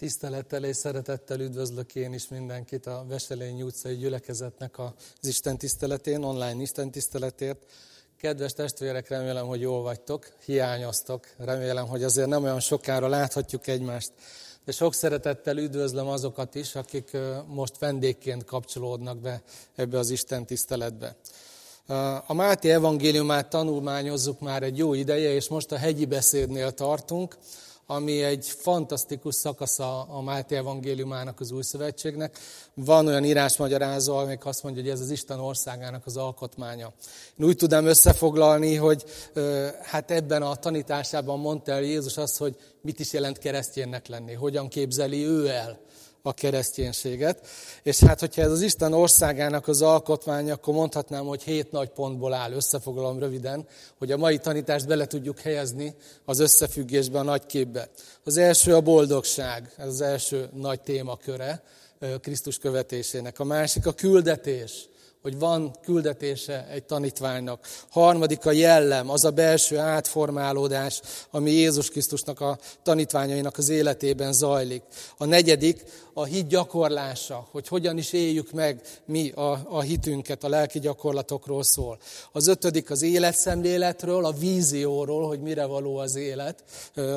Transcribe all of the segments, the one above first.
Tisztelettel és szeretettel üdvözlök én is mindenkit a Veselény utcai gyülekezetnek az Isten tiszteletén, online Isten tiszteletért. Kedves testvérek, remélem, hogy jól vagytok, hiányoztok. Remélem, hogy azért nem olyan sokára láthatjuk egymást. De sok szeretettel üdvözlöm azokat is, akik most vendégként kapcsolódnak be ebbe az Isten tiszteletbe. A Máté evangéliumát tanulmányozzuk már egy jó ideje, és most a hegyi beszédnél tartunk ami egy fantasztikus szakasza a Máté evangéliumának az új szövetségnek. Van olyan írásmagyarázó, amik azt mondja, hogy ez az Isten országának az alkotmánya. Én úgy tudom összefoglalni, hogy hát ebben a tanításában mondta el Jézus azt, hogy mit is jelent kereszténynek lenni, hogyan képzeli ő el a kereszténységet. És hát, hogyha ez az Isten országának az alkotmánya, akkor mondhatnám, hogy hét nagy pontból áll, összefoglalom röviden, hogy a mai tanítást bele tudjuk helyezni az összefüggésbe, a nagy képbe. Az első a boldogság, ez az első nagy témaköre Krisztus követésének. A másik a küldetés, hogy van küldetése egy tanítványnak. Harmadik a jellem, az a belső átformálódás, ami Jézus Krisztusnak a tanítványainak az életében zajlik. A negyedik a hit gyakorlása, hogy hogyan is éljük meg mi a, a hitünket, a lelki gyakorlatokról szól. Az ötödik az életszemléletről, a vízióról, hogy mire való az élet,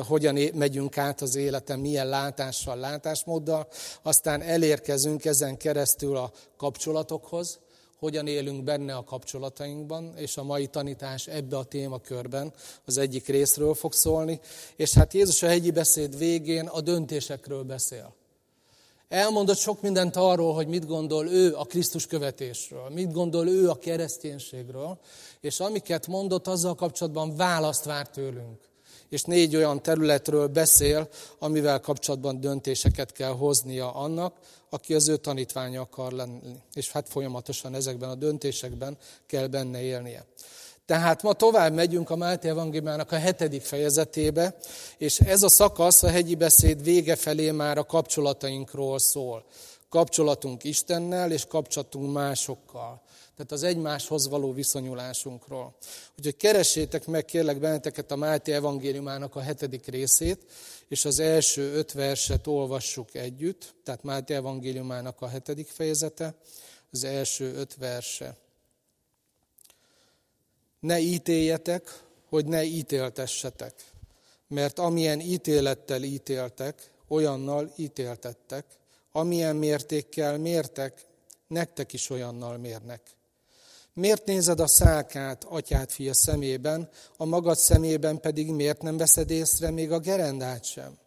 hogyan megyünk át az életen, milyen látással, látásmóddal. Aztán elérkezünk ezen keresztül a kapcsolatokhoz, hogyan élünk benne a kapcsolatainkban, és a mai tanítás ebbe a témakörben az egyik részről fog szólni. És hát Jézus a hegyi beszéd végén a döntésekről beszél. Elmondott sok mindent arról, hogy mit gondol ő a Krisztus követésről, mit gondol ő a kereszténységről, és amiket mondott, azzal kapcsolatban választ vár tőlünk. És négy olyan területről beszél, amivel kapcsolatban döntéseket kell hoznia annak, aki az ő tanítványa akar lenni. És hát folyamatosan ezekben a döntésekben kell benne élnie. Tehát ma tovább megyünk a Máté evangéliumának a hetedik fejezetébe, és ez a szakasz a hegyi beszéd vége felé már a kapcsolatainkról szól. Kapcsolatunk Istennel és kapcsolatunk másokkal. Tehát az egymáshoz való viszonyulásunkról. Úgyhogy keressétek meg kérlek benneteket a Máté evangéliumának a hetedik részét, és az első öt verset olvassuk együtt, tehát Máté evangéliumának a hetedik fejezete, az első öt verse. Ne ítéljetek, hogy ne ítéltessetek, mert amilyen ítélettel ítéltek, olyannal ítéltettek, amilyen mértékkel mértek, nektek is olyannal mérnek. Miért nézed a szálkát atyád fia szemében, a magad szemében pedig miért nem veszed észre még a gerendát sem?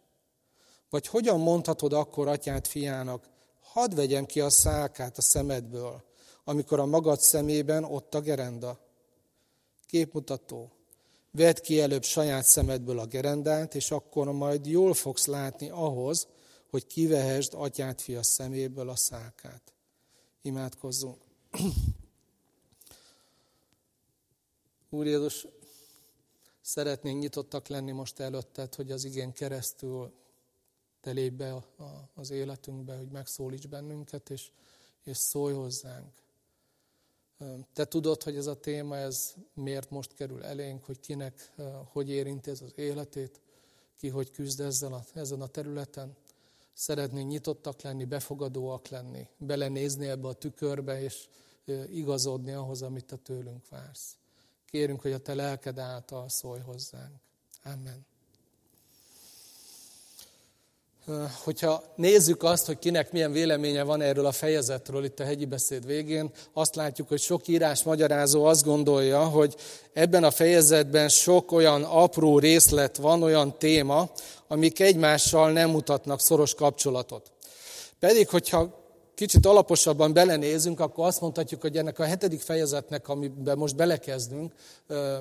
Vagy hogyan mondhatod akkor atyád fiának, hadd vegyem ki a szálkát a szemedből, amikor a magad szemében ott a gerenda? Képmutató. Vedd ki előbb saját szemedből a gerendát, és akkor majd jól fogsz látni ahhoz, hogy kivehesd atyád fia szeméből a szálkát. Imádkozzunk. Úr Jézus, szeretnénk nyitottak lenni most előtted, hogy az igén keresztül te lépj be az életünkbe, hogy megszólíts bennünket, és, és szólj hozzánk. Te tudod, hogy ez a téma, ez miért most kerül elénk, hogy kinek, hogy érinti ez az életét, ki hogy küzd ezzel a, ezen a területen. Szeretnénk nyitottak lenni, befogadóak lenni, belenézni ebbe a tükörbe, és igazodni ahhoz, amit te tőlünk vársz. Kérünk, hogy a te lelked által szólj hozzánk. Amen. Hogyha nézzük azt, hogy kinek milyen véleménye van erről a fejezetről itt a hegyi beszéd végén, azt látjuk, hogy sok írás magyarázó azt gondolja, hogy ebben a fejezetben sok olyan apró részlet van, olyan téma, amik egymással nem mutatnak szoros kapcsolatot. Pedig, hogyha kicsit alaposabban belenézünk, akkor azt mondhatjuk, hogy ennek a hetedik fejezetnek, amiben most belekezdünk,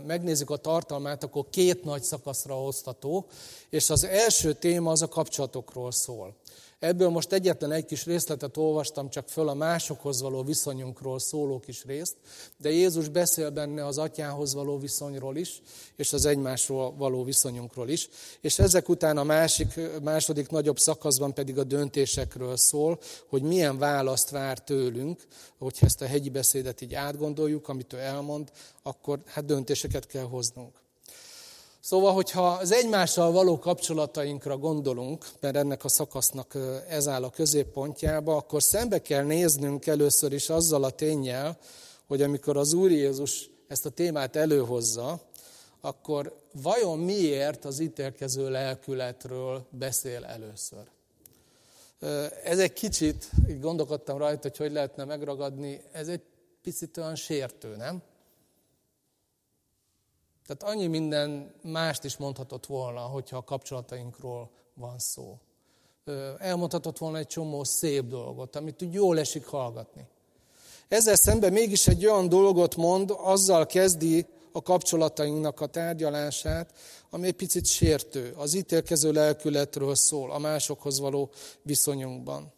megnézzük a tartalmát, akkor két nagy szakaszra osztató, és az első téma az a kapcsolatokról szól. Ebből most egyetlen egy kis részletet olvastam csak föl a másokhoz való viszonyunkról szóló kis részt, de Jézus beszél benne az atyához való viszonyról is, és az egymásról való viszonyunkról is. És ezek után a másik, második nagyobb szakaszban pedig a döntésekről szól, hogy milyen választ vár tőlünk, hogyha ezt a hegyi beszédet így átgondoljuk, amit ő elmond, akkor hát döntéseket kell hoznunk. Szóval, hogyha az egymással való kapcsolatainkra gondolunk, mert ennek a szakasznak ez áll a középpontjába, akkor szembe kell néznünk először is azzal a tényel, hogy amikor az Úr Jézus ezt a témát előhozza, akkor vajon miért az ítélkező lelkületről beszél először? Ez egy kicsit, így gondolkodtam rajta, hogy hogy lehetne megragadni, ez egy picit olyan sértő, nem? Tehát annyi minden mást is mondhatott volna, hogyha a kapcsolatainkról van szó. Elmondhatott volna egy csomó szép dolgot, amit úgy jól esik hallgatni. Ezzel szemben mégis egy olyan dolgot mond, azzal kezdi a kapcsolatainknak a tárgyalását, ami egy picit sértő, az ítélkező lelkületről szól, a másokhoz való viszonyunkban.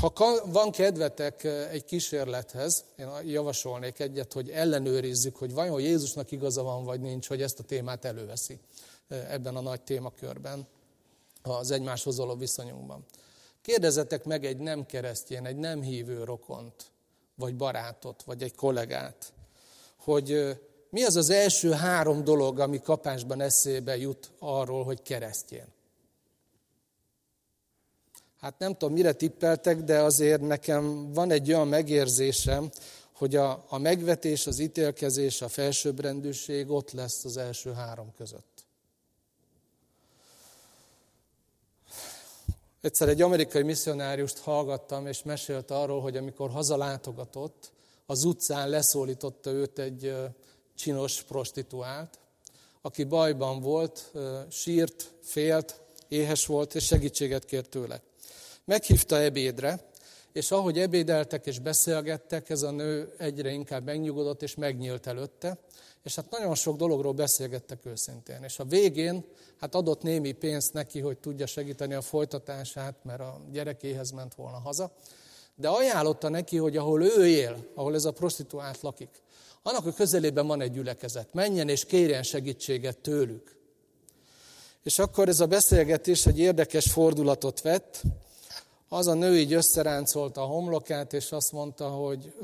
Ha van kedvetek egy kísérlethez, én javasolnék egyet, hogy ellenőrizzük, hogy vajon Jézusnak igaza van, vagy nincs, hogy ezt a témát előveszi ebben a nagy témakörben, az egymáshoz való viszonyunkban. Kérdezzetek meg egy nem keresztjén, egy nem hívő rokont, vagy barátot, vagy egy kollégát, hogy mi az az első három dolog, ami kapásban eszébe jut arról, hogy keresztjén. Hát nem tudom, mire tippeltek, de azért nekem van egy olyan megérzésem, hogy a, a megvetés, az ítélkezés, a felsőbbrendűség ott lesz az első három között. Egyszer egy amerikai misszionáriust hallgattam, és mesélt arról, hogy amikor hazalátogatott, az utcán leszólította őt egy csinos prostituált, aki bajban volt, sírt, félt, éhes volt, és segítséget kért tőle. Meghívta ebédre, és ahogy ebédeltek és beszélgettek, ez a nő egyre inkább megnyugodott és megnyílt előtte, és hát nagyon sok dologról beszélgettek őszintén. És a végén hát adott némi pénzt neki, hogy tudja segíteni a folytatását, mert a gyerekéhez ment volna haza. De ajánlotta neki, hogy ahol ő él, ahol ez a prostituált lakik, annak a közelében van egy gyülekezet. Menjen és kérjen segítséget tőlük. És akkor ez a beszélgetés egy érdekes fordulatot vett, az a nő így összeráncolta a homlokát, és azt mondta, hogy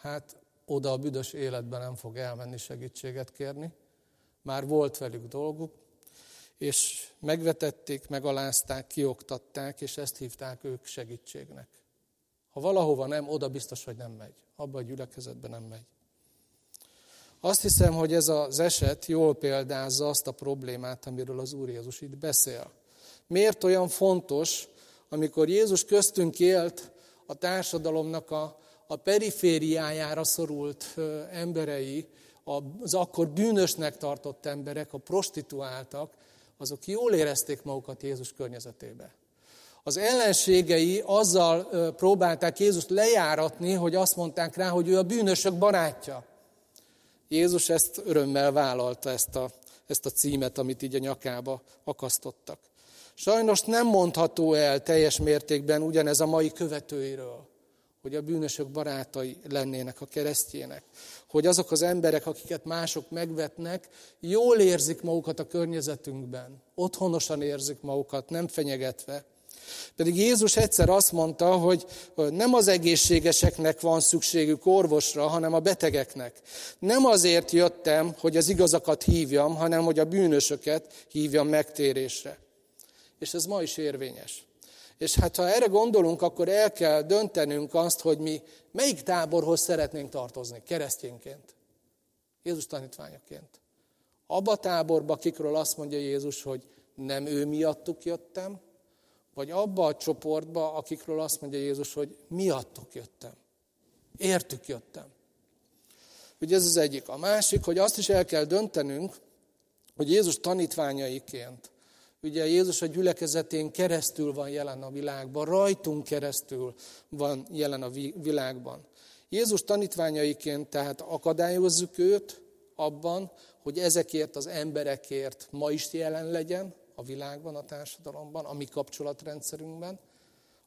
hát oda a büdös életben nem fog elmenni segítséget kérni. Már volt velük dolguk, és megvetették, megalázták, kioktatták, és ezt hívták ők segítségnek. Ha valahova nem, oda biztos, hogy nem megy. Abba a gyülekezetben nem megy. Azt hiszem, hogy ez az eset jól példázza azt a problémát, amiről az Úr Jézus itt beszél. Miért olyan fontos, amikor Jézus köztünk élt a társadalomnak a, a perifériájára szorult emberei, az akkor bűnösnek tartott emberek, a prostituáltak, azok jól érezték magukat Jézus környezetébe. Az ellenségei azzal próbálták Jézust lejáratni, hogy azt mondták rá, hogy ő a bűnösök barátja. Jézus ezt örömmel vállalta, ezt a, ezt a címet, amit így a nyakába akasztottak. Sajnos nem mondható el teljes mértékben ugyanez a mai követőiről, hogy a bűnösök barátai lennének a keresztjének. Hogy azok az emberek, akiket mások megvetnek, jól érzik magukat a környezetünkben, otthonosan érzik magukat, nem fenyegetve. Pedig Jézus egyszer azt mondta, hogy nem az egészségeseknek van szükségük orvosra, hanem a betegeknek. Nem azért jöttem, hogy az igazakat hívjam, hanem hogy a bűnösöket hívjam megtérésre és ez ma is érvényes. És hát ha erre gondolunk, akkor el kell döntenünk azt, hogy mi melyik táborhoz szeretnénk tartozni keresztényként, Jézus tanítványaként. Abba a táborba, akikről azt mondja Jézus, hogy nem ő miattuk jöttem, vagy abba a csoportba, akikről azt mondja Jézus, hogy miattuk jöttem. Értük jöttem. Ugye ez az egyik. A másik, hogy azt is el kell döntenünk, hogy Jézus tanítványaiként Ugye Jézus a gyülekezetén keresztül van jelen a világban, rajtunk keresztül van jelen a világban. Jézus tanítványaiként tehát akadályozzuk őt abban, hogy ezekért az emberekért ma is jelen legyen a világban, a társadalomban, a mi kapcsolatrendszerünkben,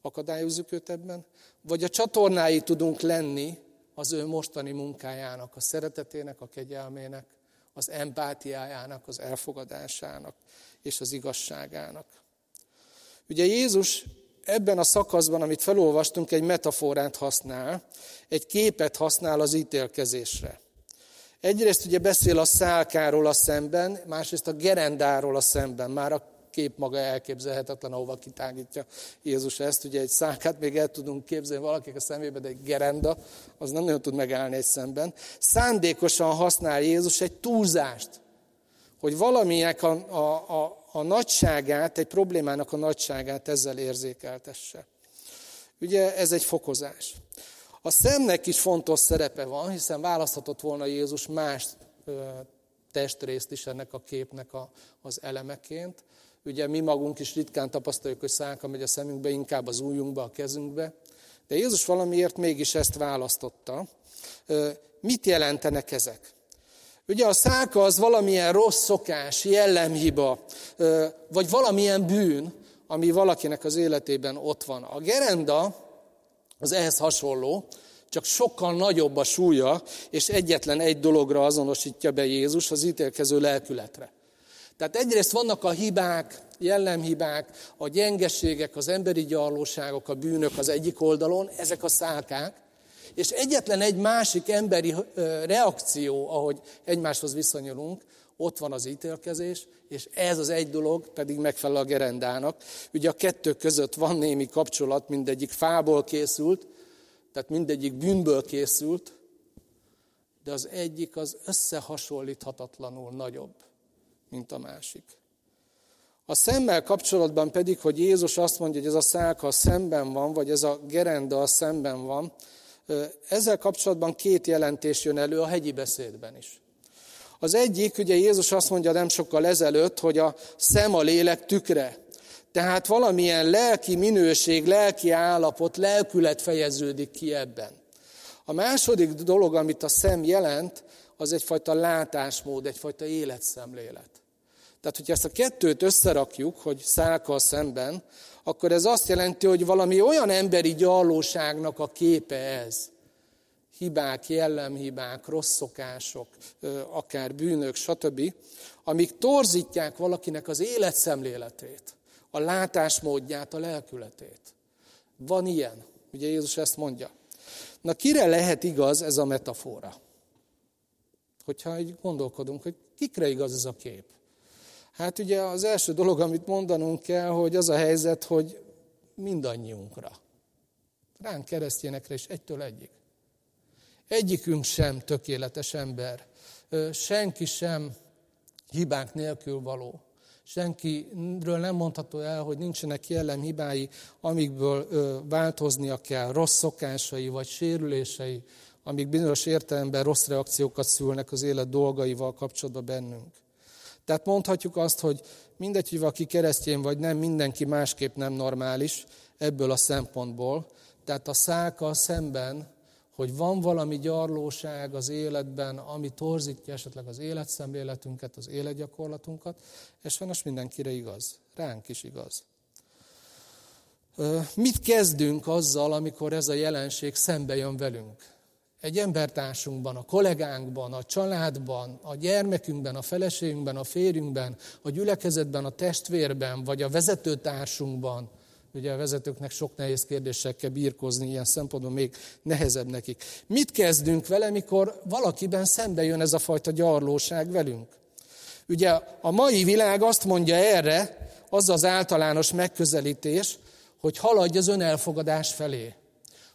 akadályozzuk őt ebben, vagy a csatornái tudunk lenni az ő mostani munkájának, a szeretetének, a kegyelmének, az empátiájának, az elfogadásának és az igazságának. Ugye Jézus ebben a szakaszban, amit felolvastunk, egy metaforát használ, egy képet használ az ítélkezésre. Egyrészt ugye beszél a szálkáról a szemben, másrészt a gerendáról a szemben. Már a kép maga elképzelhetetlen, ahova kitágítja Jézus ezt. Ugye egy szálkát még el tudunk képzelni valakik a szemébe, de egy gerenda, az nem nagyon tud megállni egy szemben. Szándékosan használ Jézus egy túlzást, hogy valaminek a, a, a, a nagyságát, egy problémának a nagyságát ezzel érzékeltesse. Ugye ez egy fokozás. A szemnek is fontos szerepe van, hiszen választhatott volna Jézus más testrészt is ennek a képnek a, az elemeként. Ugye mi magunk is ritkán tapasztaljuk, hogy szálka megy a szemünkbe, inkább az ujjunkba, a kezünkbe. De Jézus valamiért mégis ezt választotta. Mit jelentenek ezek? Ugye a szálka az valamilyen rossz szokás, jellemhiba, vagy valamilyen bűn, ami valakinek az életében ott van. A gerenda az ehhez hasonló, csak sokkal nagyobb a súlya, és egyetlen egy dologra azonosítja be Jézus, az ítélkező lelkületre. Tehát egyrészt vannak a hibák, jellemhibák, a gyengeségek, az emberi gyarlóságok, a bűnök az egyik oldalon, ezek a szálkák, és egyetlen egy másik emberi reakció, ahogy egymáshoz viszonyulunk, ott van az ítélkezés, és ez az egy dolog pedig megfelel a gerendának. Ugye a kettő között van némi kapcsolat, mindegyik fából készült, tehát mindegyik bűnből készült, de az egyik az összehasonlíthatatlanul nagyobb, mint a másik. A szemmel kapcsolatban pedig, hogy Jézus azt mondja, hogy ez a szálka szemben van, vagy ez a gerenda a szemben van, ezzel kapcsolatban két jelentés jön elő a hegyi beszédben is. Az egyik, ugye Jézus azt mondja nem sokkal ezelőtt, hogy a szem a lélek tükre. Tehát valamilyen lelki minőség, lelki állapot, lelkület fejeződik ki ebben. A második dolog, amit a szem jelent, az egyfajta látásmód, egyfajta életszemlélet. Tehát, hogyha ezt a kettőt összerakjuk, hogy szálka a szemben, akkor ez azt jelenti, hogy valami olyan emberi gyarlóságnak a képe ez, hibák, jellemhibák, rossz szokások, akár bűnök, stb., amik torzítják valakinek az életszemléletét, a látásmódját, a lelkületét. Van ilyen. Ugye Jézus ezt mondja. Na kire lehet igaz ez a metafora? Hogyha így gondolkodunk, hogy kikre igaz ez a kép? Hát ugye az első dolog, amit mondanunk kell, hogy az a helyzet, hogy mindannyiunkra. Ránk keresztényekre is egytől egyik. Egyikünk sem tökéletes ember. Senki sem hibák nélkül való. Senkiről nem mondható el, hogy nincsenek jellemhibái, amikből változnia kell, rossz szokásai vagy sérülései, amik bizonyos értelemben rossz reakciókat szülnek az élet dolgaival kapcsolatban bennünk. Tehát mondhatjuk azt, hogy mindegy, hogy valaki keresztény vagy nem, mindenki másképp nem normális ebből a szempontból. Tehát a szálka szemben hogy van valami gyarlóság az életben, ami torzítja esetleg az életszemléletünket, az életgyakorlatunkat, és sajnos mindenkire igaz. Ránk is igaz. Mit kezdünk azzal, amikor ez a jelenség szembe jön velünk? Egy embertársunkban, a kollégánkban, a családban, a gyermekünkben, a feleségünkben, a férjünkben, a gyülekezetben, a testvérben, vagy a vezetőtársunkban, Ugye a vezetőknek sok nehéz kérdéssel kell birkozni, ilyen szempontból még nehezebb nekik. Mit kezdünk vele, mikor valakiben szembe jön ez a fajta gyarlóság velünk? Ugye a mai világ azt mondja erre, az az általános megközelítés, hogy haladj az önelfogadás felé.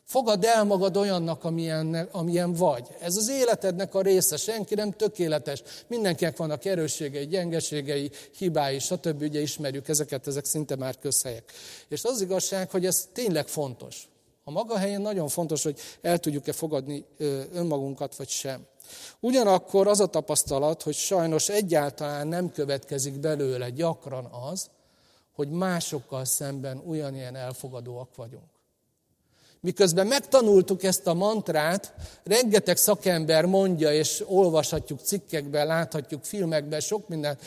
Fogadd el magad olyannak, amilyen, amilyen vagy. Ez az életednek a része, senki nem tökéletes. Mindenkinek vannak erősségei, gyengeségei, hibái, stb. Ugye ismerjük ezeket, ezek szinte már közhelyek. És az igazság, hogy ez tényleg fontos. A maga helyén nagyon fontos, hogy el tudjuk-e fogadni önmagunkat, vagy sem. Ugyanakkor az a tapasztalat, hogy sajnos egyáltalán nem következik belőle gyakran az, hogy másokkal szemben ugyanilyen elfogadóak vagyunk. Miközben megtanultuk ezt a mantrát, rengeteg szakember mondja, és olvashatjuk cikkekben, láthatjuk filmekben, sok minden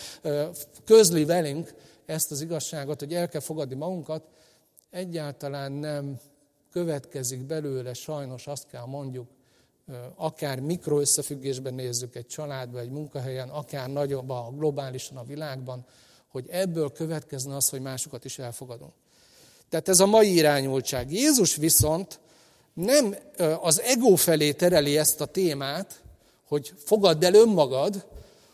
közli velünk ezt az igazságot, hogy el kell fogadni magunkat, egyáltalán nem következik belőle, sajnos azt kell mondjuk, akár mikro összefüggésben nézzük egy családban, egy munkahelyen, akár nagyobb globálisan a világban, hogy ebből következne az, hogy másokat is elfogadunk. Tehát ez a mai irányultság. Jézus viszont nem az ego felé tereli ezt a témát, hogy fogadd el önmagad,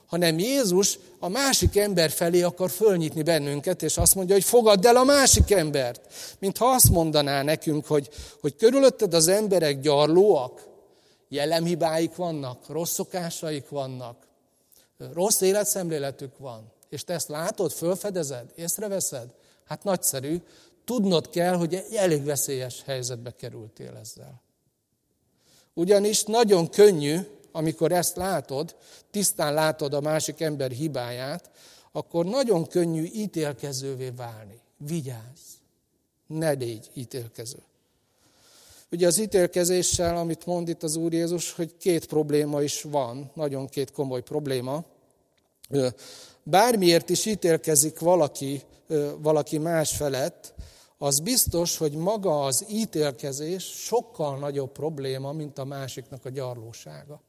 hanem Jézus a másik ember felé akar fölnyitni bennünket, és azt mondja, hogy fogadd el a másik embert. Mintha azt mondaná nekünk, hogy, hogy körülötted az emberek gyarlóak, jellemhibáik vannak, rossz szokásaik vannak, rossz életszemléletük van, és te ezt látod, fölfedezed, észreveszed, hát nagyszerű, tudnod kell, hogy elég veszélyes helyzetbe kerültél ezzel. Ugyanis nagyon könnyű, amikor ezt látod, tisztán látod a másik ember hibáját, akkor nagyon könnyű ítélkezővé válni. Vigyázz! Ne légy ítélkező. Ugye az ítélkezéssel, amit mond itt az Úr Jézus, hogy két probléma is van, nagyon két komoly probléma. Bármiért is ítélkezik valaki, valaki más felett, az biztos, hogy maga az ítélkezés sokkal nagyobb probléma, mint a másiknak a gyarlósága.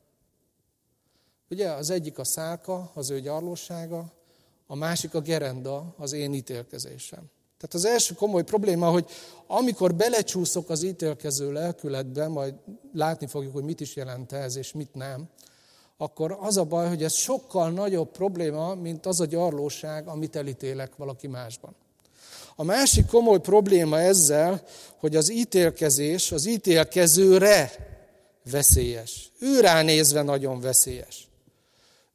Ugye az egyik a szálka, az ő gyarlósága, a másik a gerenda, az én ítélkezésem. Tehát az első komoly probléma, hogy amikor belecsúszok az ítélkező lelkületbe, majd látni fogjuk, hogy mit is jelent ez, és mit nem, akkor az a baj, hogy ez sokkal nagyobb probléma, mint az a gyarlóság, amit elítélek valaki másban. A másik komoly probléma ezzel, hogy az ítélkezés az ítélkezőre veszélyes. Ő ránézve nagyon veszélyes.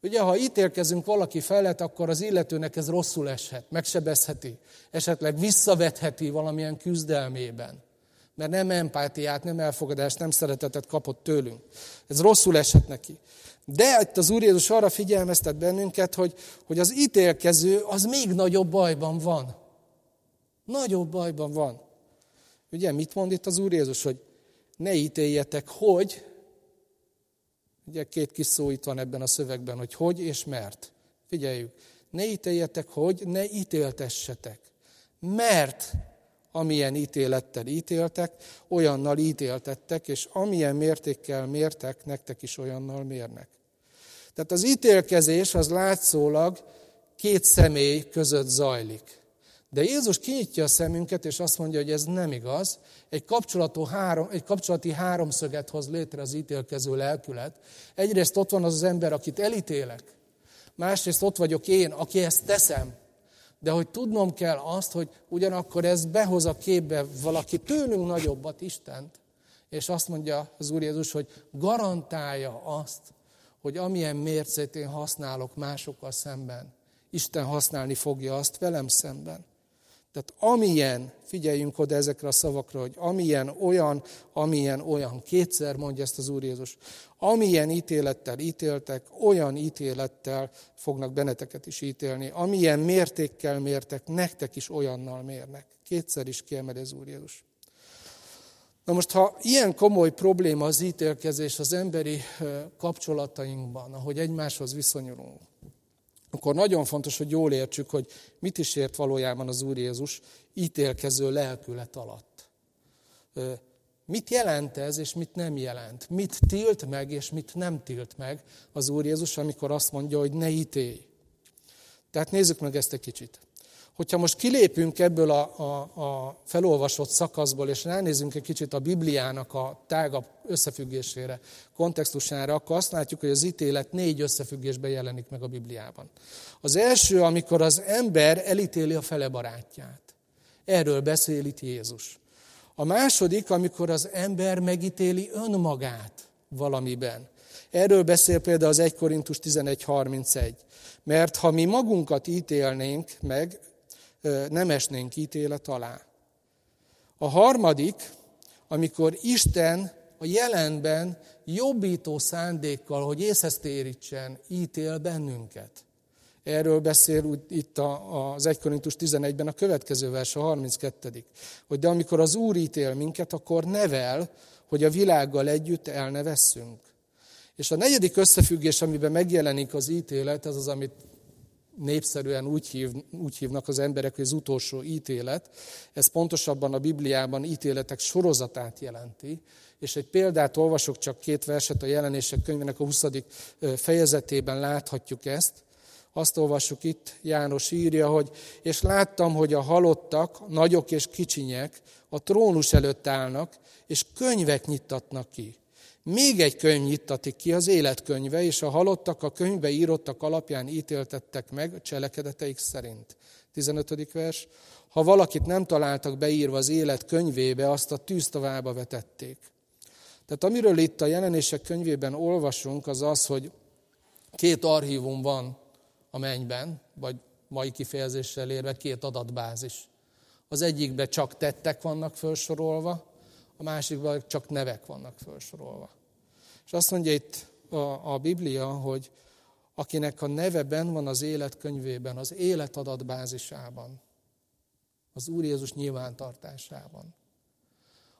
Ugye, ha ítélkezünk valaki felett, akkor az illetőnek ez rosszul eshet, megsebezheti, esetleg visszavetheti valamilyen küzdelmében. Mert nem empátiát, nem elfogadást, nem szeretetet kapott tőlünk. Ez rosszul eshet neki. De itt az Úr Jézus arra figyelmeztet bennünket, hogy, hogy az ítélkező az még nagyobb bajban van. Nagyobb bajban van. Ugye mit mond itt az Úr Jézus, hogy ne ítéljetek, hogy, ugye két kis szó itt van ebben a szövegben, hogy hogy és mert. Figyeljük, ne ítéljetek, hogy, ne ítéltessetek. Mert amilyen ítélettel ítéltek, olyannal ítéltettek, és amilyen mértékkel mértek, nektek is olyannal mérnek. Tehát az ítélkezés az látszólag két személy között zajlik. De Jézus kinyitja a szemünket, és azt mondja, hogy ez nem igaz. Egy, három, egy kapcsolati háromszöget hoz létre az ítélkező lelkület. Egyrészt ott van az az ember, akit elítélek. Másrészt ott vagyok én, aki ezt teszem. De hogy tudnom kell azt, hogy ugyanakkor ez behoz a képbe valaki tőlünk nagyobbat, Istent, és azt mondja az Úr Jézus, hogy garantálja azt, hogy amilyen mércét én használok másokkal szemben, Isten használni fogja azt velem szemben. Tehát amilyen, figyeljünk oda ezekre a szavakra, hogy amilyen olyan, amilyen olyan, kétszer mondja ezt az Úr Jézus, amilyen ítélettel ítéltek, olyan ítélettel fognak benneteket is ítélni, amilyen mértékkel mértek, nektek is olyannal mérnek. Kétszer is kiemeli az Úr Jézus. Na most, ha ilyen komoly probléma az ítélkezés az emberi kapcsolatainkban, ahogy egymáshoz viszonyulunk, akkor nagyon fontos, hogy jól értsük, hogy mit is ért valójában az Úr Jézus ítélkező lelkület alatt. Mit jelent ez, és mit nem jelent? Mit tilt meg, és mit nem tilt meg az Úr Jézus, amikor azt mondja, hogy ne ítélj. Tehát nézzük meg ezt egy kicsit. Hogyha most kilépünk ebből a, a, a felolvasott szakaszból, és ránézünk egy kicsit a Bibliának a tágabb összefüggésére, kontextusára, akkor azt látjuk, hogy az ítélet négy összefüggésben jelenik meg a Bibliában. Az első, amikor az ember elítéli a fele barátját. Erről beszél itt Jézus. A második, amikor az ember megítéli önmagát valamiben. Erről beszél például az 1 Korintus 11.31. Mert ha mi magunkat ítélnénk meg, nem esnénk ítélet alá. A harmadik, amikor Isten a jelenben jobbító szándékkal, hogy észhez térítsen, ítél bennünket. Erről beszél itt az 1 Korintus 11-ben a következő vers, a 32 hogy de amikor az Úr ítél minket, akkor nevel, hogy a világgal együtt elnevesszünk. És a negyedik összefüggés, amiben megjelenik az ítélet, ez az, amit népszerűen úgy, hív, úgy hívnak az emberek, hogy az utolsó ítélet. Ez pontosabban a Bibliában ítéletek sorozatát jelenti. És egy példát olvasok, csak két verset a jelenések könyvének a 20. fejezetében láthatjuk ezt. Azt olvassuk itt, János írja, hogy és láttam, hogy a halottak, nagyok és kicsinyek a trónus előtt állnak, és könyvek nyittatnak ki. Még egy könyv nyittatik ki, az életkönyve, és a halottak a könyvbe írottak alapján ítéltettek meg a cselekedeteik szerint. 15. vers. Ha valakit nem találtak beírva az élet könyvébe, azt a tűztavába vetették. Tehát amiről itt a jelenések könyvében olvasunk, az az, hogy két archívum van a mennyben, vagy mai kifejezéssel érve két adatbázis. Az egyikben csak tettek vannak felsorolva, a másikban csak nevek vannak felsorolva. És azt mondja itt a, a Biblia, hogy akinek a neve ben van az életkönyvében, az életadatbázisában, az Úr Jézus nyilvántartásában,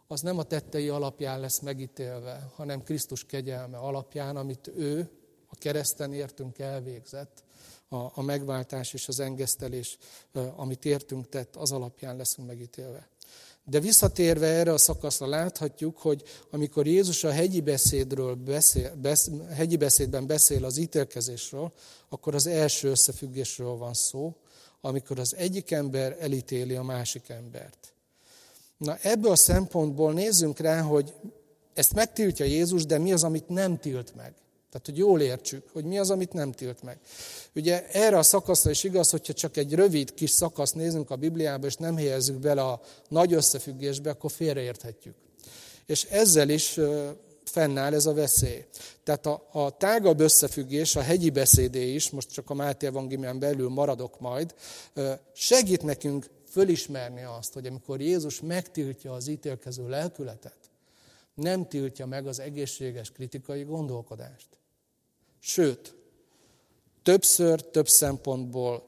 az nem a tettei alapján lesz megítélve, hanem Krisztus kegyelme alapján, amit ő a kereszten értünk elvégzett, a, a megváltás és az engesztelés, amit értünk tett, az alapján leszünk megítélve. De visszatérve erre a szakaszra láthatjuk, hogy amikor Jézus a hegyi, beszédről beszél, besz, hegyi beszédben beszél az ítélkezésről, akkor az első összefüggésről van szó, amikor az egyik ember elítéli a másik embert. Na ebből a szempontból nézzünk rá, hogy ezt megtiltja Jézus, de mi az, amit nem tilt meg. Tehát, hogy jól értsük, hogy mi az, amit nem tilt meg. Ugye erre a szakaszra is igaz, hogyha csak egy rövid kis szakaszt nézünk a Bibliába, és nem helyezzük bele a nagy összefüggésbe, akkor félreérthetjük. És ezzel is fennáll ez a veszély. Tehát a, a tágabb összefüggés, a hegyi beszédé is, most csak a Máté Evangéliumán belül maradok majd, segít nekünk fölismerni azt, hogy amikor Jézus megtiltja az ítélkező lelkületet, nem tiltja meg az egészséges kritikai gondolkodást. Sőt, többször, több szempontból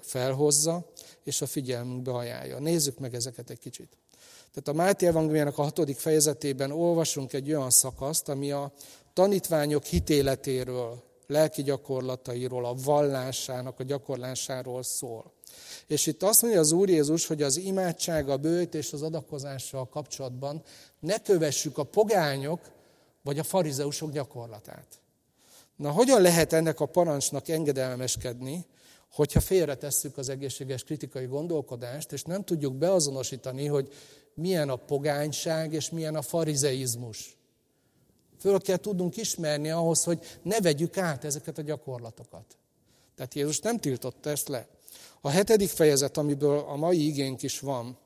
felhozza, és a figyelmünkbe ajánlja. Nézzük meg ezeket egy kicsit. Tehát a Máté Evangéliának a hatodik fejezetében olvasunk egy olyan szakaszt, ami a tanítványok hitéletéről, lelki gyakorlatairól, a vallásának a gyakorlásáról szól. És itt azt mondja az Úr Jézus, hogy az imádság, a bőt és az adakozással kapcsolatban ne kövessük a pogányok vagy a farizeusok gyakorlatát. Na, hogyan lehet ennek a parancsnak engedelmeskedni, hogyha félretesszük az egészséges kritikai gondolkodást, és nem tudjuk beazonosítani, hogy milyen a pogányság és milyen a farizeizmus. Föl kell tudnunk ismerni ahhoz, hogy ne vegyük át ezeket a gyakorlatokat. Tehát Jézus nem tiltotta ezt le. A hetedik fejezet, amiből a mai igénk is van,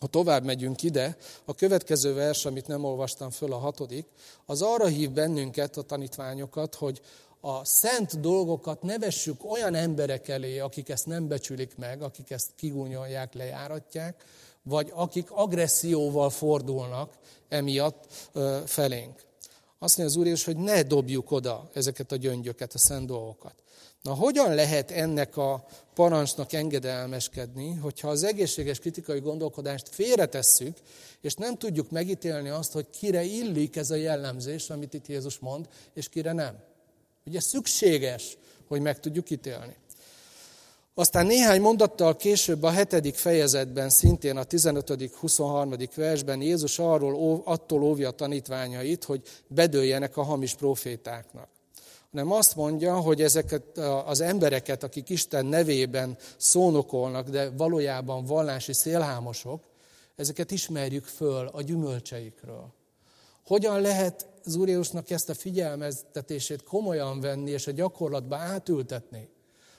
ha tovább megyünk ide, a következő vers, amit nem olvastam föl, a hatodik, az arra hív bennünket, a tanítványokat, hogy a szent dolgokat ne vessük olyan emberek elé, akik ezt nem becsülik meg, akik ezt kigúnyolják, lejáratják, vagy akik agresszióval fordulnak emiatt felénk. Azt mondja az Úr Jézus, hogy ne dobjuk oda ezeket a gyöngyöket, a szent dolgokat. Na, hogyan lehet ennek a parancsnak engedelmeskedni, hogyha az egészséges kritikai gondolkodást félretesszük, és nem tudjuk megítélni azt, hogy kire illik ez a jellemzés, amit itt Jézus mond, és kire nem. Ugye szükséges, hogy meg tudjuk ítélni. Aztán néhány mondattal később a hetedik fejezetben, szintén a 15.-23. versben Jézus arról attól óvja a tanítványait, hogy bedőljenek a hamis profétáknak hanem azt mondja, hogy ezeket az embereket, akik Isten nevében szónokolnak, de valójában vallási szélhámosok, ezeket ismerjük föl a gyümölcseikről. Hogyan lehet az Úr Jézusnak ezt a figyelmeztetését komolyan venni és a gyakorlatba átültetni,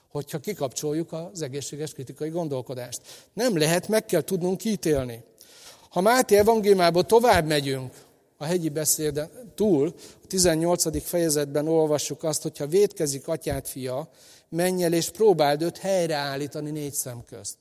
hogyha kikapcsoljuk az egészséges kritikai gondolkodást? Nem lehet, meg kell tudnunk ítélni. Ha Máté evangéliumából tovább megyünk, a hegyi beszéd túl, a 18. fejezetben olvassuk azt, hogyha vétkezik atyát fia, menj el és próbáld őt helyreállítani négy szem közt.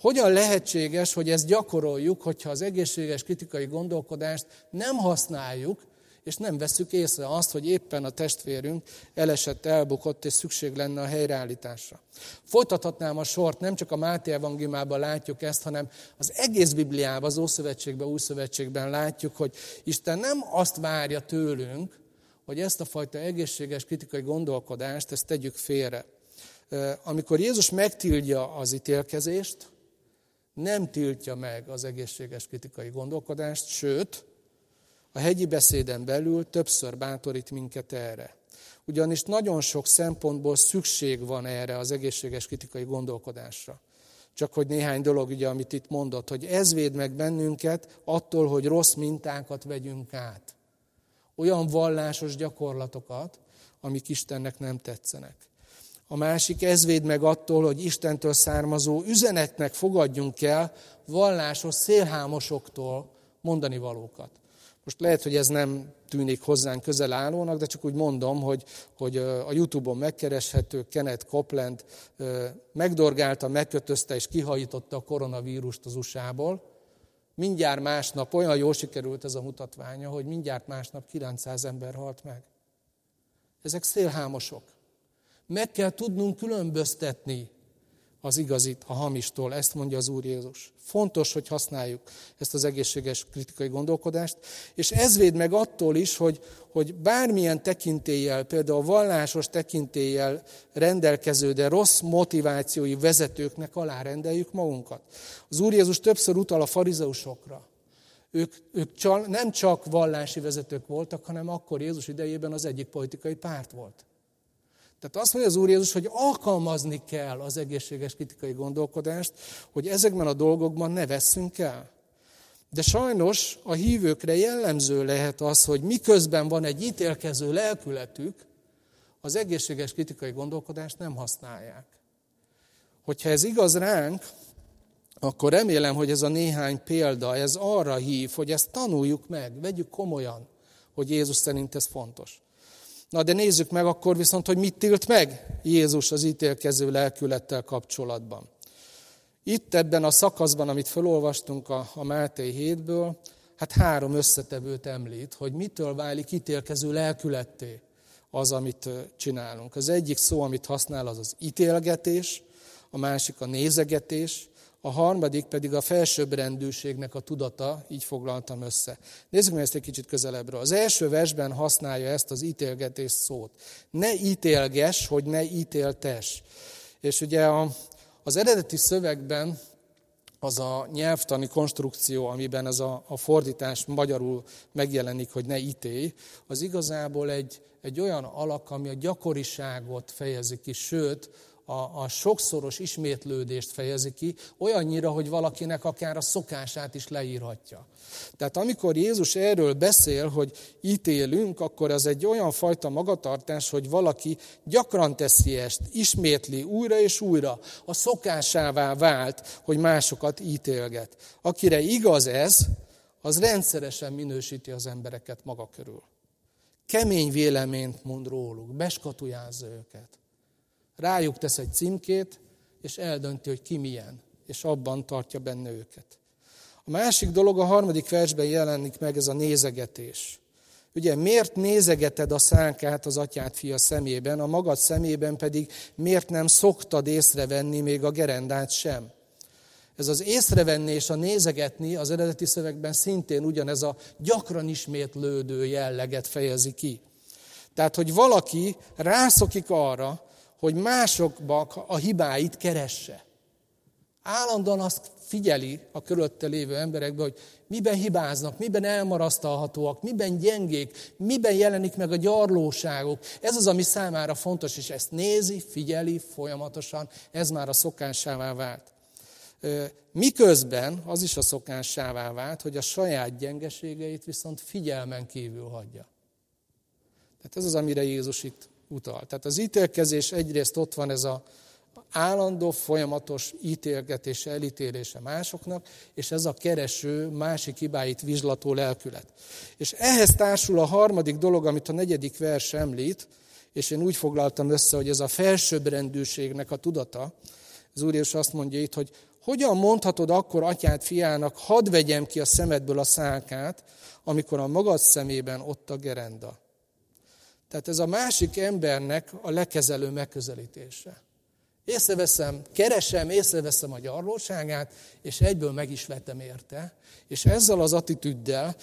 Hogyan lehetséges, hogy ezt gyakoroljuk, hogyha az egészséges kritikai gondolkodást nem használjuk, és nem veszük észre azt, hogy éppen a testvérünk elesett, elbukott, és szükség lenne a helyreállításra. Folytathatnám a sort, nem csak a Máté evangéliumában látjuk ezt, hanem az egész Bibliában, az Ószövetségben, Újszövetségben látjuk, hogy Isten nem azt várja tőlünk, hogy ezt a fajta egészséges kritikai gondolkodást, ezt tegyük félre. Amikor Jézus megtiltja az ítélkezést, nem tiltja meg az egészséges kritikai gondolkodást, sőt, a hegyi beszéden belül többször bátorít minket erre. Ugyanis nagyon sok szempontból szükség van erre az egészséges kritikai gondolkodásra. Csak hogy néhány dolog, ugye, amit itt mondott, hogy ez véd meg bennünket attól, hogy rossz mintákat vegyünk át. olyan vallásos gyakorlatokat, amik Istennek nem tetszenek. A másik, ez véd meg attól, hogy Istentől származó üzenetnek fogadjunk el vallásos szélhámosoktól mondani valókat. Most lehet, hogy ez nem tűnik hozzánk közel állónak, de csak úgy mondom, hogy, hogy a Youtube-on megkereshető Kenneth Copeland megdorgálta, megkötözte és kihajította a koronavírust az USA-ból. Mindjárt másnap olyan jól sikerült ez a mutatványa, hogy mindjárt másnap 900 ember halt meg. Ezek szélhámosok. Meg kell tudnunk különböztetni az igazit a hamistól, ezt mondja az Úr Jézus. Fontos, hogy használjuk ezt az egészséges kritikai gondolkodást, és ez véd meg attól is, hogy, hogy bármilyen tekintéllyel, például a vallásos tekintéllyel rendelkező, de rossz motivációi vezetőknek alárendeljük magunkat. Az Úr Jézus többször utal a farizeusokra. Ők, ők nem csak vallási vezetők voltak, hanem akkor Jézus idejében az egyik politikai párt volt. Tehát azt mondja az Úr Jézus, hogy alkalmazni kell az egészséges kritikai gondolkodást, hogy ezekben a dolgokban ne vesszünk el. De sajnos a hívőkre jellemző lehet az, hogy miközben van egy ítélkező lelkületük, az egészséges kritikai gondolkodást nem használják. Hogyha ez igaz ránk, akkor remélem, hogy ez a néhány példa, ez arra hív, hogy ezt tanuljuk meg, vegyük komolyan, hogy Jézus szerint ez fontos. Na de nézzük meg akkor viszont, hogy mit tilt meg Jézus az ítélkező lelkülettel kapcsolatban. Itt ebben a szakaszban, amit felolvastunk a, a Máté 7-ből, hát három összetevőt említ, hogy mitől válik ítélkező lelkületté az, amit csinálunk. Az egyik szó, amit használ, az az ítélgetés, a másik a nézegetés, a harmadik pedig a felsőbbrendűségnek a tudata, így foglaltam össze. Nézzük meg ezt egy kicsit közelebbről. Az első versben használja ezt az ítélgetés szót. Ne ítélges, hogy ne ítéltes. És ugye a, az eredeti szövegben az a nyelvtani konstrukció, amiben ez a, a fordítás magyarul megjelenik, hogy ne ítélj, az igazából egy, egy olyan alak, ami a gyakoriságot fejezi ki, sőt, a, a sokszoros ismétlődést fejezi ki, olyannyira, hogy valakinek akár a szokását is leírhatja. Tehát amikor Jézus erről beszél, hogy ítélünk, akkor az egy olyan fajta magatartás, hogy valaki gyakran teszi ezt, ismétli újra és újra. A szokásává vált, hogy másokat ítélget. Akire igaz ez, az rendszeresen minősíti az embereket maga körül. Kemény véleményt mond róluk, beskatujázza őket rájuk tesz egy címkét, és eldönti, hogy ki milyen, és abban tartja benne őket. A másik dolog a harmadik versben jelenik meg ez a nézegetés. Ugye miért nézegeted a szánkát az atyát fia szemében, a magad szemében pedig miért nem szoktad észrevenni még a gerendát sem? Ez az észrevenni és a nézegetni az eredeti szövegben szintén ugyanez a gyakran ismétlődő jelleget fejezi ki. Tehát, hogy valaki rászokik arra, hogy másokban a hibáit keresse. Állandóan azt figyeli a körülötte lévő emberekbe, hogy miben hibáznak, miben elmarasztalhatóak, miben gyengék, miben jelenik meg a gyarlóságok. Ez az, ami számára fontos, és ezt nézi, figyeli folyamatosan, ez már a szokásává vált. Miközben az is a szokásává vált, hogy a saját gyengeségeit viszont figyelmen kívül hagyja. Tehát ez az, amire Jézus itt utal. Tehát az ítélkezés egyrészt ott van ez a állandó, folyamatos ítélgetése, elítélése másoknak, és ez a kereső, másik hibáit vizslató lelkület. És ehhez társul a harmadik dolog, amit a negyedik vers említ, és én úgy foglaltam össze, hogy ez a felsőbbrendűségnek a tudata. Az Úr Jézus azt mondja itt, hogy hogyan mondhatod akkor atyát fiának, hadd vegyem ki a szemedből a szálkát, amikor a magad szemében ott a gerenda. Tehát ez a másik embernek a lekezelő megközelítése. Észreveszem, keresem, észreveszem a gyarlóságát, és egyből meg is vetem érte, és ezzel az attitűddel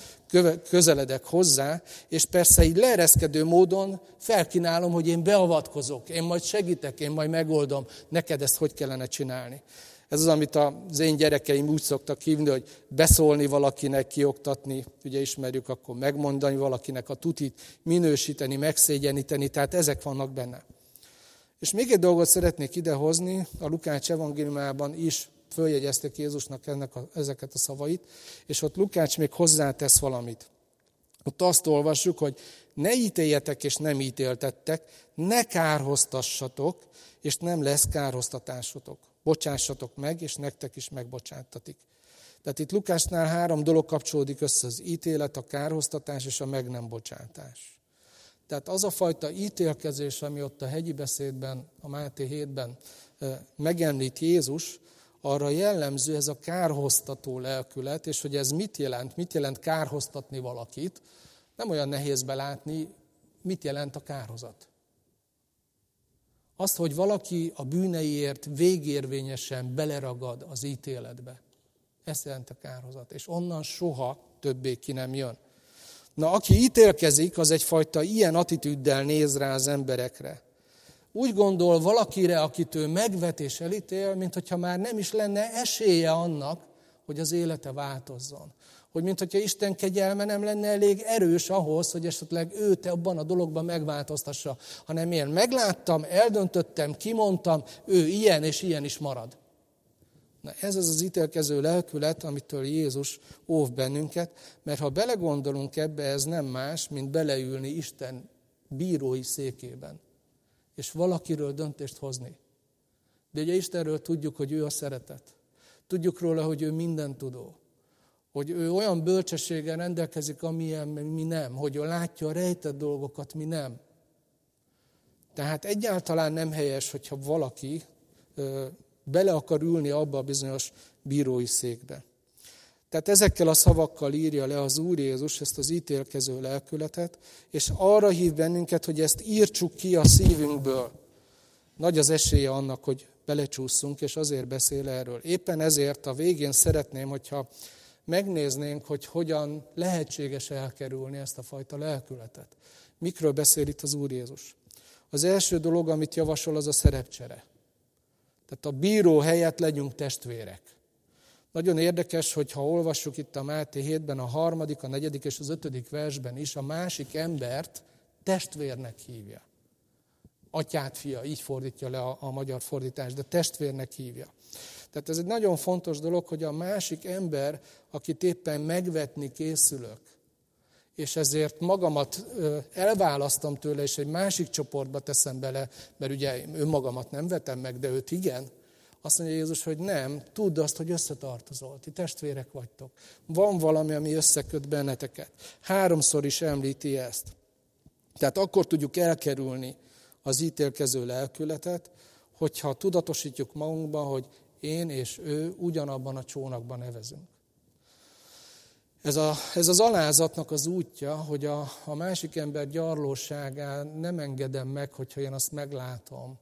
közeledek hozzá, és persze így leereszkedő módon felkínálom, hogy én beavatkozok, én majd segítek, én majd megoldom, neked ezt hogy kellene csinálni. Ez az, amit az én gyerekeim úgy szoktak hívni, hogy beszólni valakinek, kioktatni, ugye ismerjük, akkor megmondani valakinek a tutit, minősíteni, megszégyeníteni, tehát ezek vannak benne. És még egy dolgot szeretnék idehozni, a Lukács evangéliumában is följegyeztek Jézusnak ennek a, ezeket a szavait, és ott Lukács még hozzátesz valamit. Ott azt olvassuk, hogy ne ítéljetek és nem ítéltettek, ne kárhoztassatok, és nem lesz kárhoztatásotok. Bocsássatok meg, és nektek is megbocsáttatik. Tehát itt Lukásnál három dolog kapcsolódik össze, az ítélet, a kárhoztatás és a meg nem bocsátás. Tehát az a fajta ítélkezés, ami ott a hegyi beszédben, a Máté 7-ben megemlít Jézus, arra jellemző ez a kárhoztató lelkület, és hogy ez mit jelent, mit jelent kárhoztatni valakit, nem olyan nehéz belátni, mit jelent a kárhozat. Azt, hogy valaki a bűneiért végérvényesen beleragad az ítéletbe. Ez jelent a kárhozat. És onnan soha többé ki nem jön. Na, aki ítélkezik, az egyfajta ilyen attitűddel néz rá az emberekre. Úgy gondol valakire, akit ő megvet és elítél, mint hogyha már nem is lenne esélye annak, hogy az élete változzon. Hogy mint hogyha Isten kegyelme nem lenne elég erős ahhoz, hogy esetleg őt abban a dologban megváltoztassa, hanem én megláttam, eldöntöttem, kimondtam, ő ilyen és ilyen is marad. Na ez az az ítélkező lelkület, amitől Jézus óv bennünket, mert ha belegondolunk ebbe, ez nem más, mint beleülni Isten bírói székében, és valakiről döntést hozni. De ugye Istenről tudjuk, hogy ő a szeretet. Tudjuk róla, hogy ő minden tudó. Hogy ő olyan bölcsességgel rendelkezik, amilyen mi nem. Hogy ő látja a rejtett dolgokat, mi nem. Tehát egyáltalán nem helyes, hogyha valaki bele akar ülni abba a bizonyos bírói székbe. Tehát ezekkel a szavakkal írja le az Úr Jézus ezt az ítélkező lelkületet, és arra hív bennünket, hogy ezt írtsuk ki a szívünkből. Nagy az esélye annak, hogy belecsúszunk, és azért beszél erről. Éppen ezért a végén szeretném, hogyha megnéznénk, hogy hogyan lehetséges elkerülni ezt a fajta lelkületet. Mikről beszél itt az Úr Jézus? Az első dolog, amit javasol, az a szerepcsere. Tehát a bíró helyett legyünk testvérek. Nagyon érdekes, hogy ha olvassuk itt a Máté 7-ben, a harmadik, a negyedik és az ötödik versben is, a másik embert testvérnek hívja. Atyát, fia, így fordítja le a, a magyar fordítás, de testvérnek hívja. Tehát ez egy nagyon fontos dolog, hogy a másik ember, akit éppen megvetni készülök, és ezért magamat elválasztom tőle, és egy másik csoportba teszem bele, mert ugye önmagamat nem vetem meg, de őt igen. Azt mondja Jézus, hogy nem, tudd azt, hogy összetartozol, ti testvérek vagytok. Van valami, ami összeköt benneteket. Háromszor is említi ezt. Tehát akkor tudjuk elkerülni az ítélkező lelkületet, hogyha tudatosítjuk magunkban, hogy én és ő ugyanabban a csónakban nevezünk. Ez, a, ez az alázatnak az útja, hogy a, a másik ember gyarlóságán nem engedem meg, hogyha én azt meglátom,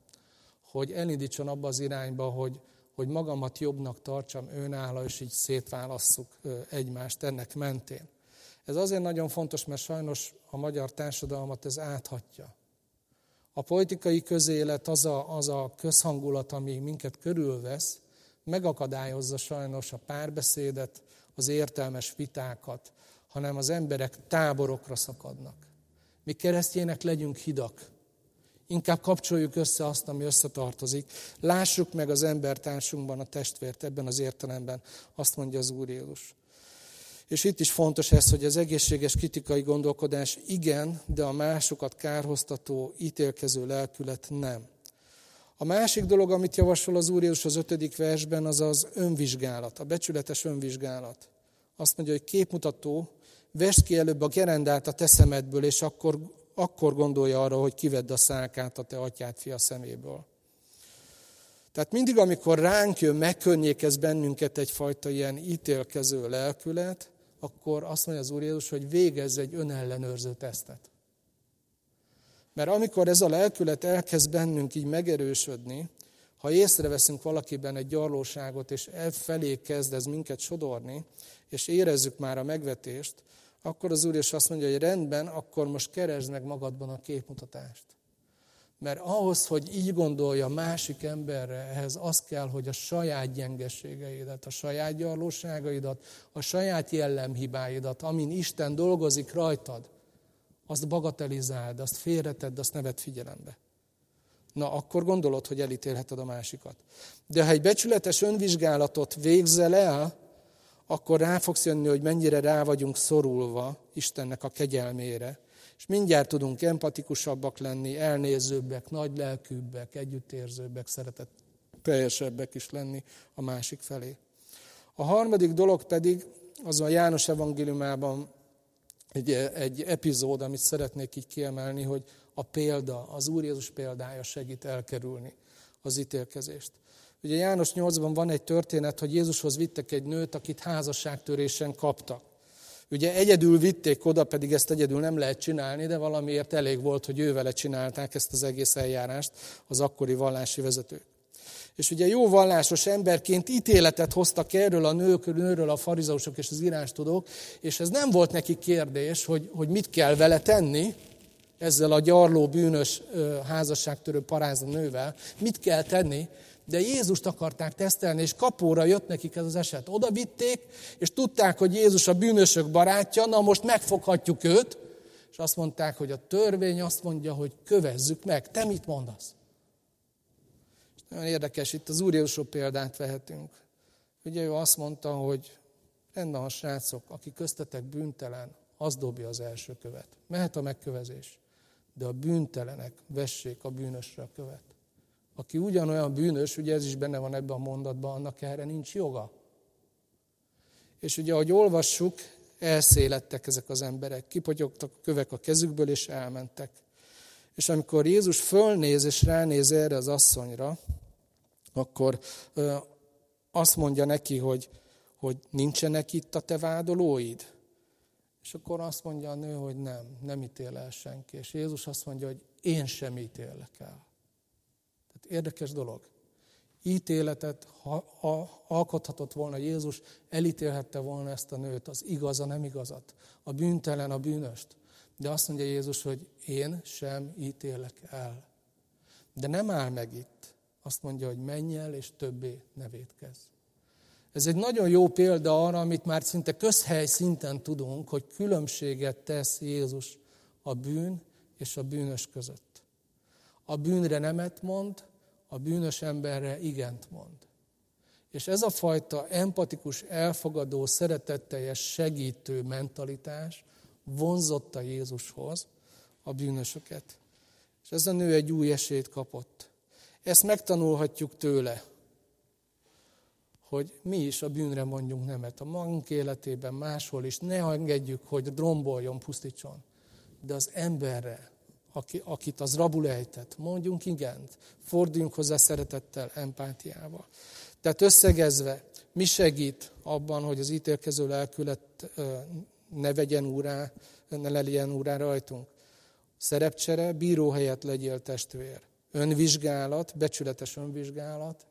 hogy elindítson abba az irányba, hogy, hogy magamat jobbnak tartsam önálló, és így szétválasszuk egymást ennek mentén. Ez azért nagyon fontos, mert sajnos a magyar társadalmat ez áthatja. A politikai közélet az a, az a közhangulat, ami minket körülvesz, megakadályozza sajnos a párbeszédet, az értelmes vitákat, hanem az emberek táborokra szakadnak. Mi keresztjének legyünk hidak. Inkább kapcsoljuk össze azt, ami összetartozik. Lássuk meg az embertársunkban a testvért ebben az értelemben, azt mondja az Úr Jézus. És itt is fontos ez, hogy az egészséges kritikai gondolkodás igen, de a másokat kárhoztató, ítélkező lelkület nem. A másik dolog, amit javasol az Úr Jézus az ötödik versben, az az önvizsgálat, a becsületes önvizsgálat. Azt mondja, hogy képmutató, vesd ki előbb a gerendát a te szemedből, és akkor, akkor gondolja arra, hogy kivedd a szálkát a te atyát fia szeméből. Tehát mindig, amikor ránk jön, megkönnyékez bennünket egyfajta ilyen ítélkező lelkület, akkor azt mondja az Úr Jézus, hogy végezz egy önellenőrző tesztet. Mert amikor ez a lelkület elkezd bennünk így megerősödni, ha észreveszünk valakiben egy gyarlóságot, és e felé kezd ez minket sodorni, és érezzük már a megvetést, akkor az Úr is azt mondja, hogy rendben, akkor most keresd meg magadban a képmutatást. Mert ahhoz, hogy így gondolja másik emberre, ehhez az kell, hogy a saját gyengeségeidet, a saját gyarlóságaidat, a saját jellemhibáidat, amin Isten dolgozik rajtad, azt bagatelizáld, azt félretedd, azt nevet figyelembe. Na, akkor gondolod, hogy elítélheted a másikat. De ha egy becsületes önvizsgálatot végzel el, akkor rá fogsz jönni, hogy mennyire rá vagyunk szorulva Istennek a kegyelmére. És mindjárt tudunk empatikusabbak lenni, elnézőbbek, nagy lelkűbbek, együttérzőbbek, szeretett teljesebbek is lenni a másik felé. A harmadik dolog pedig az a János evangéliumában egy, egy epizód, amit szeretnék így kiemelni, hogy a példa, az Úr Jézus példája segít elkerülni az ítélkezést. Ugye János 8-ban van egy történet, hogy Jézushoz vittek egy nőt, akit házasságtörésen kaptak. Ugye egyedül vitték oda, pedig ezt egyedül nem lehet csinálni, de valamiért elég volt, hogy ővele csinálták ezt az egész eljárást az akkori vallási vezetők. És ugye jó vallásos emberként ítéletet hoztak erről a nőkről, nőről a farizeusok és az írástudók, és ez nem volt neki kérdés, hogy, hogy mit kell vele tenni, ezzel a gyarló, bűnös házasságtörő parázna nővel, mit kell tenni, de Jézust akarták tesztelni, és kapóra jött nekik ez az eset. Oda vitték, és tudták, hogy Jézus a bűnösök barátja, na most megfoghatjuk őt, és azt mondták, hogy a törvény azt mondja, hogy kövezzük meg. Te mit mondasz? Nagyon érdekes, itt az Úr Jézusról példát vehetünk. Ugye ő azt mondta, hogy rendben a srácok, aki köztetek bűntelen, az dobja az első követ. Mehet a megkövezés, de a bűntelenek vessék a bűnösre a követ. Aki ugyanolyan bűnös, ugye ez is benne van ebben a mondatban, annak erre nincs joga. És ugye, ahogy olvassuk, elszélettek ezek az emberek, kipotyogtak a kövek a kezükből, és elmentek. És amikor Jézus fölnéz és ránéz erre az asszonyra, akkor azt mondja neki, hogy, hogy nincsenek itt a te vádolóid? És akkor azt mondja a nő, hogy nem, nem ítél el senki. És Jézus azt mondja, hogy én sem ítélek el. Érdekes dolog. Ítéletet ha, ha alkothatott volna Jézus, elítélhette volna ezt a nőt, az igaz, a nem igazat, a bűntelen, a bűnöst. De azt mondja Jézus, hogy én sem ítélek el. De nem áll meg itt. Azt mondja, hogy menj el, és többé ne védkezz. Ez egy nagyon jó példa arra, amit már szinte közhely szinten tudunk, hogy különbséget tesz Jézus a bűn és a bűnös között. A bűnre nemet mond, a bűnös emberre igent mond. És ez a fajta empatikus, elfogadó, szeretetteljes, segítő mentalitás vonzotta Jézushoz a bűnösöket. És ez a nő egy új esélyt kapott. Ezt megtanulhatjuk tőle, hogy mi is a bűnre mondjunk nemet. A magunk életében máshol is ne engedjük, hogy romboljon, pusztítson. De az emberre, aki, akit az rabul ejtett. Mondjunk igent, forduljunk hozzá szeretettel, empátiával. Tehát összegezve, mi segít abban, hogy az ítélkező lelkület ne vegyen úrá, ne legyen úrá rajtunk? Szerepcsere, bíróhelyet legyél testvér. Önvizsgálat, becsületes önvizsgálat.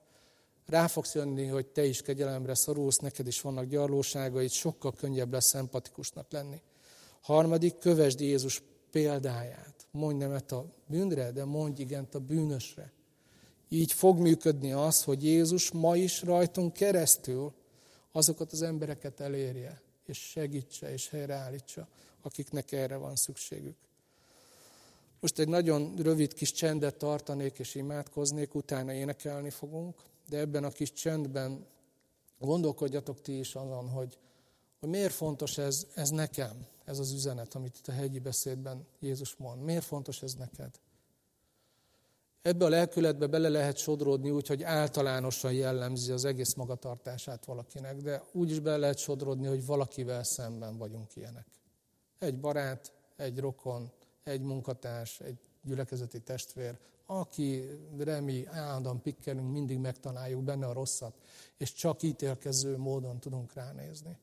Rá fogsz jönni, hogy te is kegyelemre szorulsz, neked is vannak gyarlóságaid, sokkal könnyebb lesz empatikusnak lenni. Harmadik, kövesd Jézus példáját. Mondj nemet a bűnre, de mondj igent a bűnösre. Így fog működni az, hogy Jézus ma is rajtunk keresztül azokat az embereket elérje, és segítse, és helyreállítsa, akiknek erre van szükségük. Most egy nagyon rövid kis csendet tartanék, és imádkoznék, utána énekelni fogunk, de ebben a kis csendben gondolkodjatok ti is azon, hogy, hogy miért fontos ez, ez nekem, ez az üzenet, amit itt a hegyi beszédben Jézus mond. Miért fontos ez neked? Ebbe a lelkületbe bele lehet sodródni úgy, hogy általánosan jellemzi az egész magatartását valakinek, de úgy is bele lehet sodródni, hogy valakivel szemben vagyunk ilyenek. Egy barát, egy rokon, egy munkatárs, egy gyülekezeti testvér, aki remi állandóan pikkelünk, mindig megtaláljuk benne a rosszat, és csak ítélkező módon tudunk ránézni.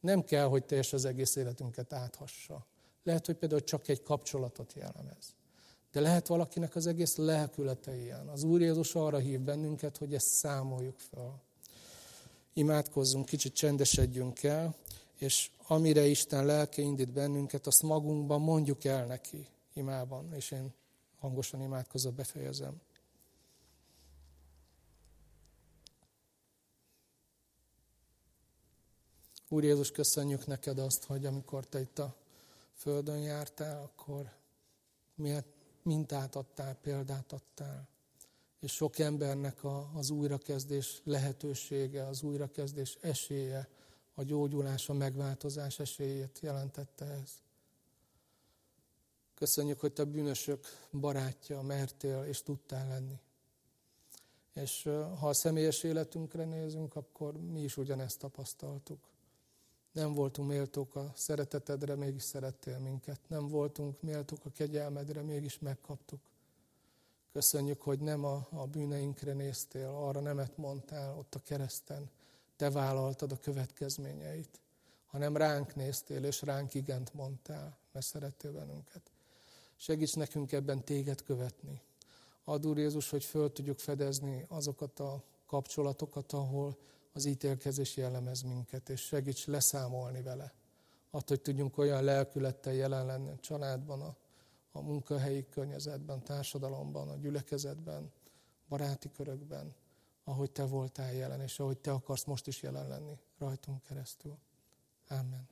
Nem kell, hogy teljes az egész életünket áthassa. Lehet, hogy például csak egy kapcsolatot jellemez. De lehet valakinek az egész lelkülete ilyen. Az Úr Jézus arra hív bennünket, hogy ezt számoljuk fel. Imádkozzunk, kicsit csendesedjünk el, és amire Isten lelke indít bennünket, azt magunkban mondjuk el neki imában, és én hangosan imádkozva befejezem. Úr Jézus, köszönjük neked azt, hogy amikor te itt a földön jártál, akkor miért mintát adtál, példát adtál. És sok embernek a, az újrakezdés lehetősége, az újrakezdés esélye a gyógyulás, a megváltozás esélyét jelentette ez. Köszönjük, hogy te bűnösök barátja mertél és tudtál lenni. És ha a személyes életünkre nézünk, akkor mi is ugyanezt tapasztaltuk. Nem voltunk méltók a szeretetedre, mégis szerettél minket. Nem voltunk méltók a kegyelmedre, mégis megkaptuk. Köszönjük, hogy nem a, a bűneinkre néztél, arra nemet mondtál ott a kereszten. Te vállaltad a következményeit, hanem ránk néztél, és ránk igent mondtál, mert szerettél bennünket. Segíts nekünk ebben téged követni. Add Úr Jézus, hogy föl tudjuk fedezni azokat a kapcsolatokat, ahol az ítélkezés jellemez minket, és segíts leszámolni vele. Attól, hogy tudjunk olyan lelkülettel jelen lenni a családban, a, a munkahelyi környezetben, társadalomban, a gyülekezetben, baráti körökben, ahogy Te voltál jelen, és ahogy Te akarsz most is jelen lenni rajtunk keresztül. Amen.